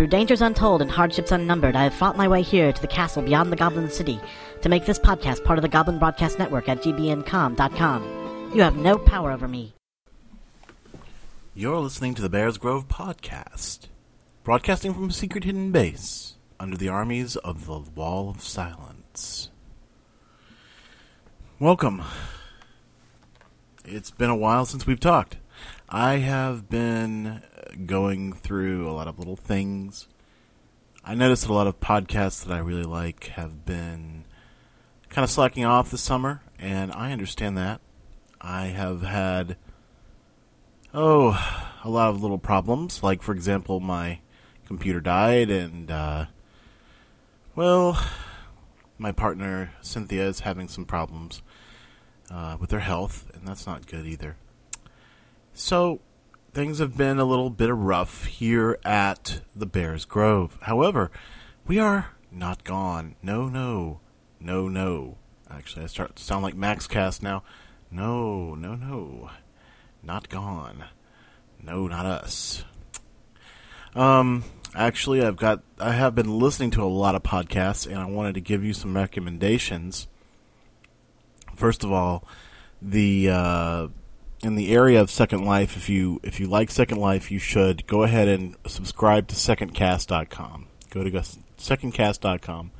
Through dangers untold and hardships unnumbered, I have fought my way here to the castle beyond the Goblin City to make this podcast part of the Goblin Broadcast Network at gbncom.com. You have no power over me. You're listening to the Bears Grove podcast, broadcasting from a secret hidden base under the armies of the Wall of Silence. Welcome. It's been a while since we've talked. I have been going through a lot of little things. I noticed that a lot of podcasts that I really like have been kind of slacking off this summer, and I understand that. I have had, oh, a lot of little problems. Like, for example, my computer died, and, uh, well, my partner, Cynthia, is having some problems uh, with her health, and that's not good either. So, things have been a little bit rough here at the Bears Grove. However, we are not gone. No, no, no, no. Actually, I start to sound like Max Cast now. No, no, no. Not gone. No, not us. Um, actually, I've got, I have been listening to a lot of podcasts, and I wanted to give you some recommendations. First of all, the, uh, in the area of Second Life, if you if you like Second Life, you should go ahead and subscribe to secondcast.com. Go to secondcast.com.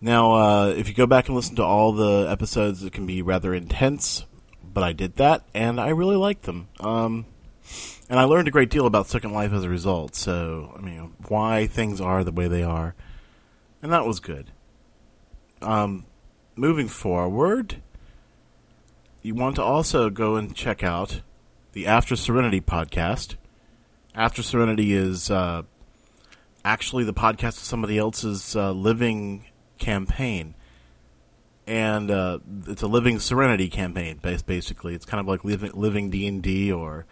Now, uh, if you go back and listen to all the episodes, it can be rather intense, but I did that, and I really liked them. Um, and I learned a great deal about Second Life as a result. So, I mean, why things are the way they are, and that was good. Um, moving forward, you want to also go and check out the After Serenity podcast. After Serenity is uh, actually the podcast of somebody else's uh, living campaign, and uh, it's a living Serenity campaign. Basically, it's kind of like living D and D or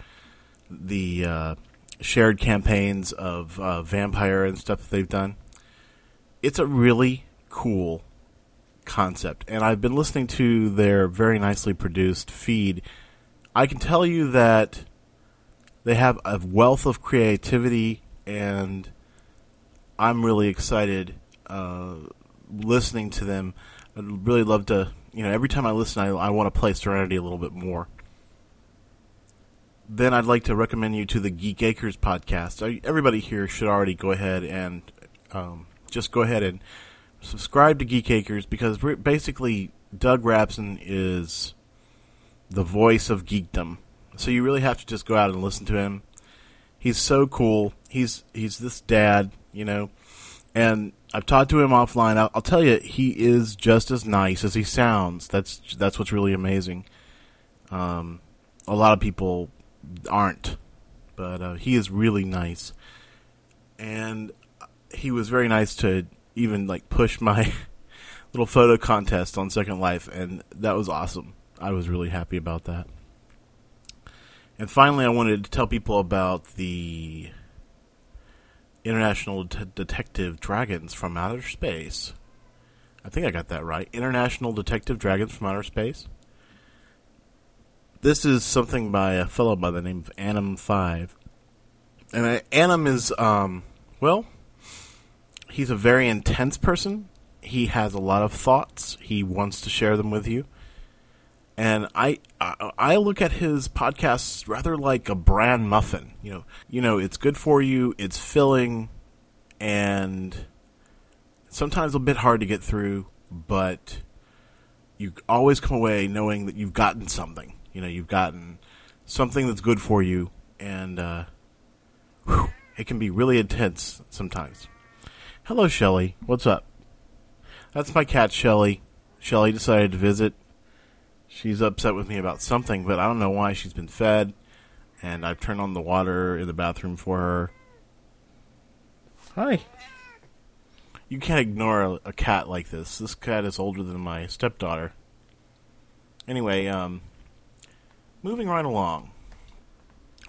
the uh, shared campaigns of uh, vampire and stuff that they've done. It's a really cool concept. And I've been listening to their very nicely produced feed. I can tell you that they have a wealth of creativity, and I'm really excited uh, listening to them. I'd really love to, you know, every time I listen, I, I want to play Serenity a little bit more. Then I'd like to recommend you to the Geek Acres podcast. Everybody here should already go ahead and um, just go ahead and subscribe to Geek Acres because basically Doug Rapson is the voice of geekdom. So you really have to just go out and listen to him. He's so cool. He's he's this dad, you know, and I've talked to him offline. I'll, I'll tell you, he is just as nice as he sounds. That's that's what's really amazing. Um, a lot of people aren't, but uh, he is really nice, and he was very nice to even like push my little photo contest on Second Life, and that was awesome. I was really happy about that. And finally, I wanted to tell people about the International De- Detective Dragons from Outer Space. I think I got that right. International Detective Dragons from Outer Space. This is something by a fellow by the name of Anim5. And uh, Anim is, um, well, he's a very intense person. He has a lot of thoughts. He wants to share them with you. And I, I, I look at his podcasts rather like a bran muffin. You know, you know, it's good for you. It's filling, and sometimes a bit hard to get through. But you always come away knowing that you've gotten something. You know, you've gotten something that's good for you, and uh, whew, it can be really intense sometimes. Hello, Shelly. What's up? That's my cat, Shelly. Shelly decided to visit. She's upset with me about something, but I don't know why. She's been fed, and I've turned on the water in the bathroom for her. Hi. You can't ignore a, a cat like this. This cat is older than my stepdaughter. Anyway, um, moving right along.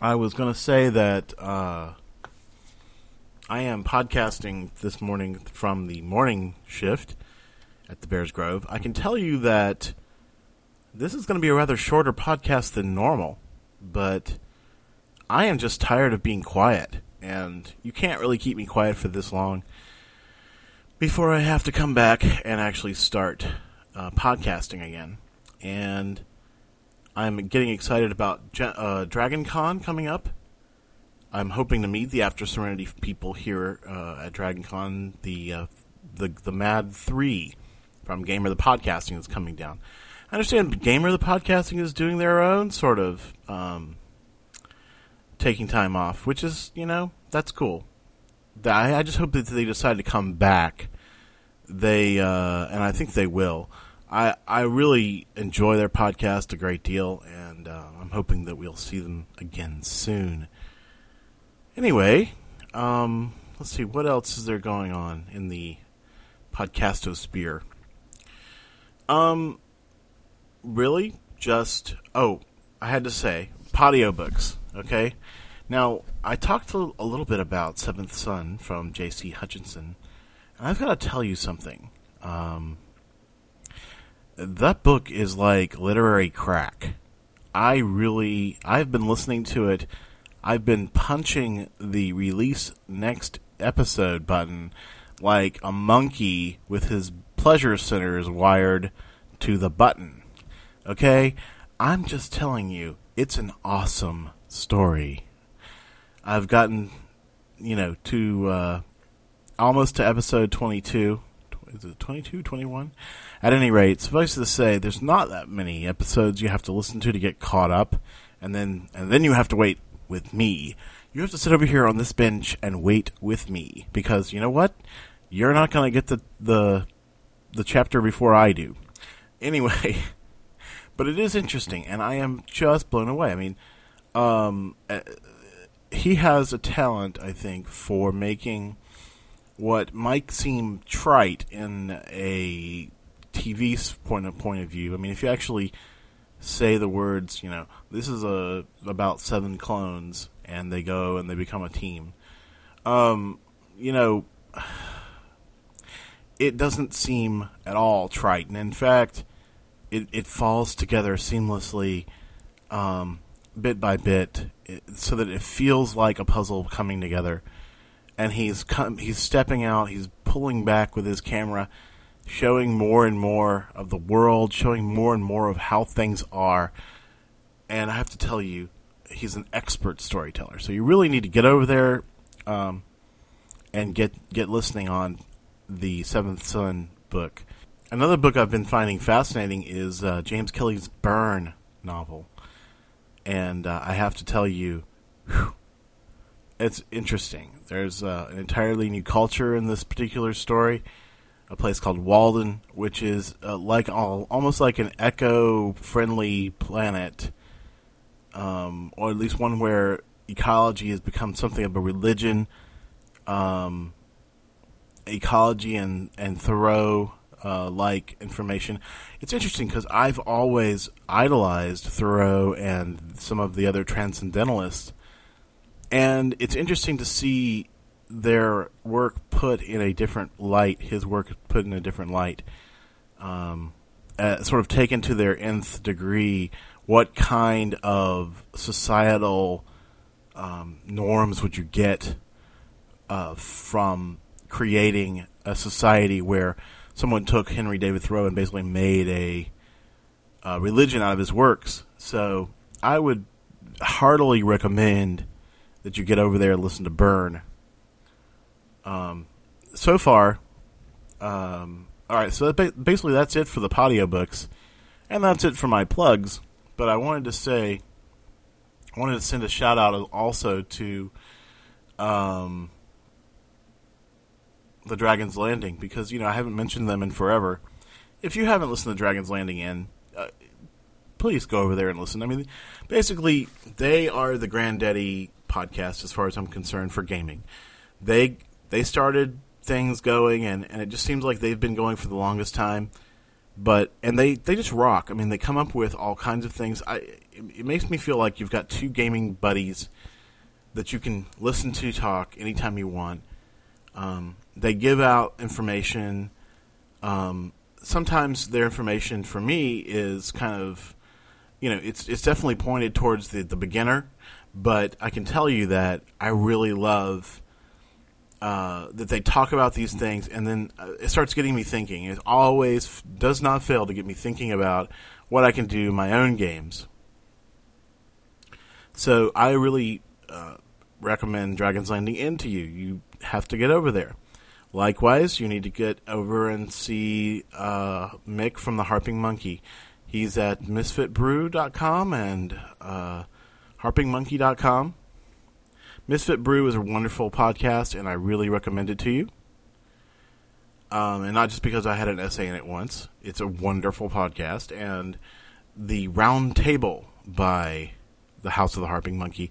I was going to say that, uh, I am podcasting this morning from the morning shift at the Bears Grove. I can tell you that this is going to be a rather shorter podcast than normal, but I am just tired of being quiet. and you can't really keep me quiet for this long before I have to come back and actually start uh, podcasting again. And I'm getting excited about uh, Dragon Con coming up. I'm hoping to meet the After Serenity people here uh, at Dragon Con. The, uh, the the Mad Three from Gamer the Podcasting is coming down. I understand Gamer the Podcasting is doing their own sort of um, taking time off, which is you know that's cool. I, I just hope that they decide to come back. They uh, and I think they will. I I really enjoy their podcast a great deal, and uh, I'm hoping that we'll see them again soon. Anyway, um, let's see what else is there going on in the podcastosphere. Um, really, just oh, I had to say, patio books. Okay, now I talked a little bit about Seventh Son from J.C. Hutchins, and I've got to tell you something. Um, that book is like literary crack. I really, I've been listening to it. I've been punching the release next episode button like a monkey with his pleasure centers wired to the button. Okay? I'm just telling you, it's an awesome story. I've gotten, you know, to uh, almost to episode 22. Is it 22, 21? At any rate, suffice to say, there's not that many episodes you have to listen to to get caught up, and then and then you have to wait with me. You have to sit over here on this bench and wait with me because you know what? You're not going to get the the the chapter before I do. Anyway, but it is interesting, and I am just blown away. I mean, um, uh, he has a talent, I think, for making what might seem trite in a TV point of point of view. I mean, if you actually say the words, you know, this is a about seven clones, and they go and they become a team. Um, you know, it doesn't seem at all trite, and in fact, it it falls together seamlessly, um, bit by bit, so that it feels like a puzzle coming together. And he's come, he's stepping out, he's pulling back with his camera showing more and more of the world, showing more and more of how things are. And I have to tell you, he's an expert storyteller. So you really need to get over there um, and get get listening on the Seventh Son book. Another book I've been finding fascinating is uh, James Kelly's Burn novel, and uh, I have to tell you, whew, it's interesting. There's uh, an entirely new culture in this particular story a place called Walden, which is uh, like all, almost like an eco-friendly planet, um, or at least one where ecology has become something of a religion. Um, ecology and and Thoreau uh, like information. It's interesting because I've always idolized Thoreau and some of the other transcendentalists, and it's interesting to see their work put in a different light, his work put in a different light, um, uh, sort of taken to their nth degree, what kind of societal um, norms would you get uh, from creating a society where someone took Henry David Thoreau and basically made a, a religion out of his works? So I would heartily recommend that you get over there and listen to Burn um, so far, um, all right. So that basically, that's it for the patio books, and that's it for my plugs. But I wanted to say, I wanted to send a shout out also to um, the Dragon's Landing because you know I haven't mentioned them in forever. If you haven't listened to Dragon's Landing in, uh, please go over there and listen. I mean, basically, they are the granddaddy podcast as far as I'm concerned for gaming. They they started things going, and, and it just seems like they've been going for the longest time. But and they, they just rock. I mean, they come up with all kinds of things. I it, it makes me feel like you've got two gaming buddies that you can listen to talk anytime you want. Um, they give out information. Um, sometimes their information for me is kind of, you know, it's it's definitely pointed towards the, the beginner, but I can tell you that I really love uh, that they talk about these things, and then uh, it starts getting me thinking. It always f- does not fail to get me thinking about what I can do in my own games. So I really uh, recommend Dragon's Landing Inn to you. You have to get over there. Likewise, you need to get over and see uh, Mick from the Harping Monkey. He's at misfitbrew.com and uh, harpingmonkey.com. Misfit Brew is a wonderful podcast, and I really recommend it to you. Um, and not just because I had an essay in it once. It's a wonderful podcast, and the Round Table by the House of the Harping Monkey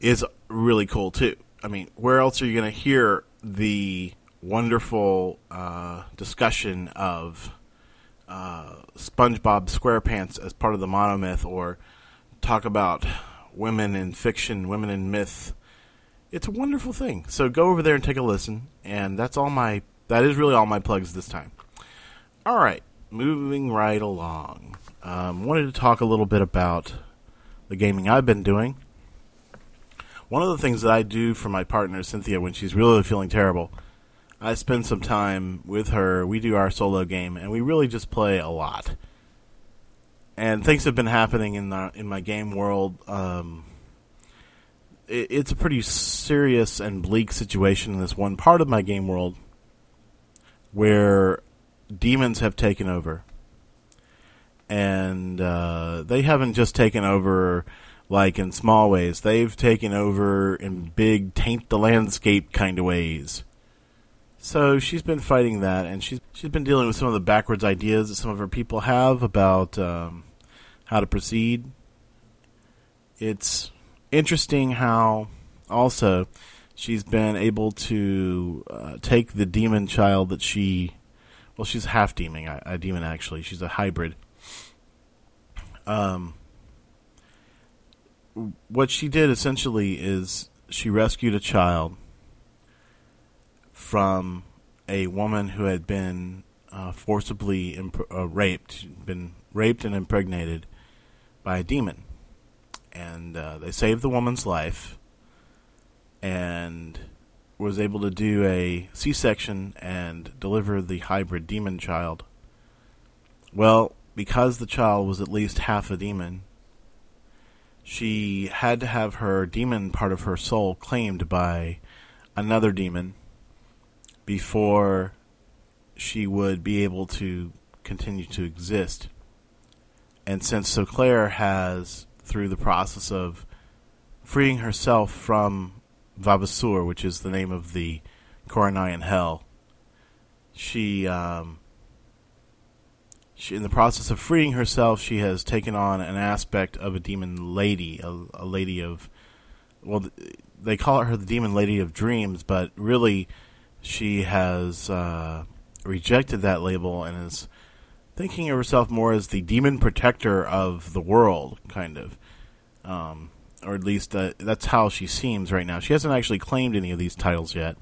is really cool too. I mean, where else are you going to hear the wonderful uh, discussion of uh, SpongeBob SquarePants as part of the monomyth, or talk about women in fiction, women in myth? It's a wonderful thing. So go over there and take a listen. And that's all my. That is really all my plugs this time. All right, moving right along. Um, wanted to talk a little bit about the gaming I've been doing. One of the things that I do for my partner Cynthia when she's really feeling terrible, I spend some time with her. We do our solo game, and we really just play a lot. And things have been happening in the in my game world. Um, it, it's a pretty serious and bleak situation in this one part of my game world, where demons have taken over, and uh, they haven't just taken over like in small ways. They've taken over in big taint the landscape kind of ways. So she's been fighting that, and she's she's been dealing with some of the backwards ideas that some of her people have about um, how to proceed. It's interesting how also she's been able to uh, take the demon child that she, well, she's half demon, a, demon actually. She's a hybrid. Um, what she did essentially is she rescued a child from a woman who had been uh, forcibly imp- uh, raped, been raped and impregnated by a demon, and uh, they saved the woman's life, and was able to do a C-section and deliver the hybrid demon child. Well, because the child was at least half a demon, she had to have her demon part of her soul claimed by another demon before she would be able to continue to exist. And since Soclair has, through the process of freeing herself from Vavasour, which is the name of the Corinayan hell, she, um, she, in the process of freeing herself, she has taken on an aspect of a demon lady, a, a lady of, well, they call her the demon lady of dreams, but really, she has uh, rejected that label and is thinking of herself more as the demon protector of the world, kind of. Um, or at least uh, that's how she seems right now. She hasn't actually claimed any of these titles yet,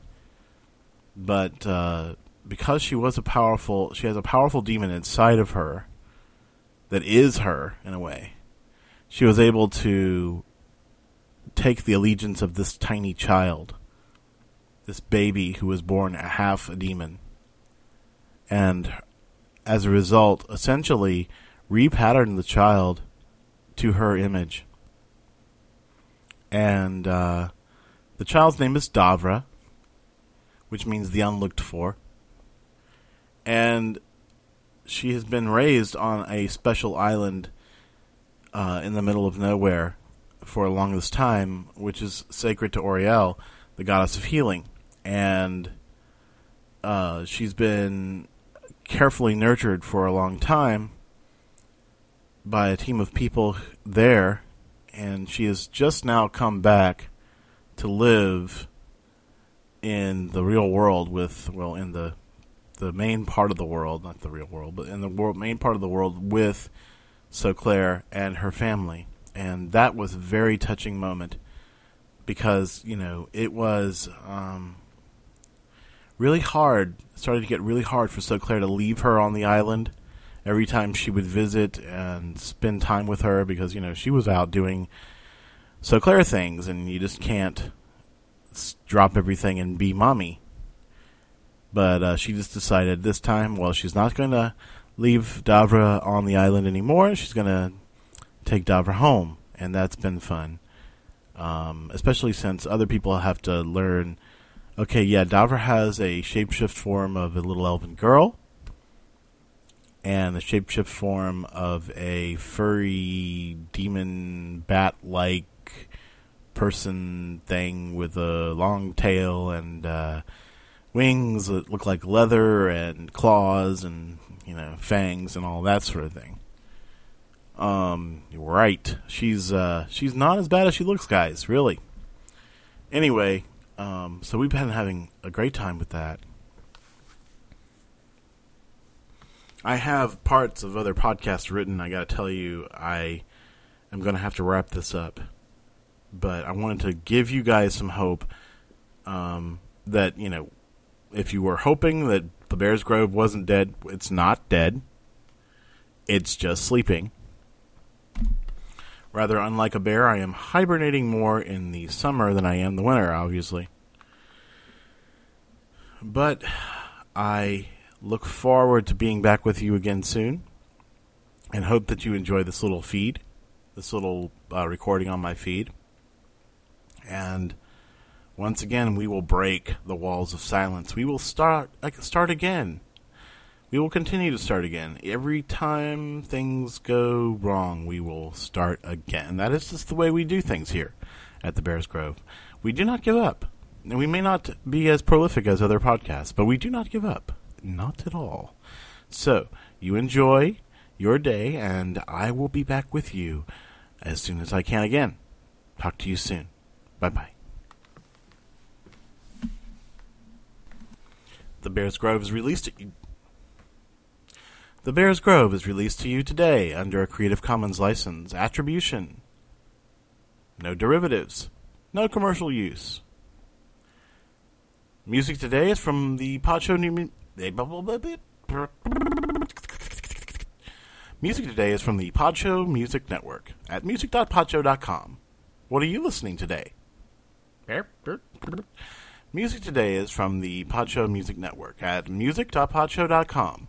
but uh, because she was a powerful, she has a powerful demon inside of her that is her in a way. She was able to take the allegiance of this tiny child, this baby who was born half a demon, and as a result, essentially repattern the child to her image. And uh, the child's name is Davra, which means the unlooked for. And she has been raised on a special island uh, in the middle of nowhere for a longest time, which is sacred to Auriel, the goddess of healing. And uh, she's been carefully nurtured for a long time by a team of people there, and she has just now come back to live in the real world with, well, in the the main part of the world, not the real world, but in the world, main part of the world with Soclair and her family, and that was a very touching moment because you know it was um, really hard. Started to get really hard for Soclair to leave her on the island every time she would visit and spend time with her because you know she was out doing So Claire things, and you just can't drop everything and be mommy. But uh, she just decided this time, well, she's not going to leave Davra on the island anymore. She's going to take Davra home, and that's been fun. Um, especially since other people have to learn. Okay, yeah, Davra has a shapeshift form of a little elven girl, and the shapeshift form of a furry demon bat-like person thing with a long tail and uh, wings that look like leather and claws and you know fangs and all that sort of thing. Um, right. She's uh, she's not as bad as she looks, guys. Really. Anyway, um, so we've been having a great time with that. I have parts of other podcasts written. I got to tell you, I am going to have to wrap this up, but I wanted to give you guys some hope um, that you know, if you were hoping that the Bears Grove wasn't dead, it's not dead. It's just sleeping. Rather, unlike a bear, I am hibernating more in the summer than I am the winter, obviously. But I look forward to being back with you again soon and hope that you enjoy this little feed, this little uh, recording on my feed. And once again, we will break the walls of silence. We will start start again. We will continue to start again. Every time things go wrong, we will start again. That is just the way we do things here at the Bears Grove. We do not give up. We may not be as prolific as other podcasts, but we do not give up. Not at all. So, you enjoy your day, and I will be back with you as soon as I can again. Talk to you soon. Bye bye. The Bears Grove is released. The Bears Grove is released to you today under a Creative Commons license. Attribution. No derivatives. No commercial use. Music today is from the Pacho New. Music today is from the Podshow Music Network at music.podshow.com. What are you listening today? Music today is from the Podshow Music Network at music.podshow.com.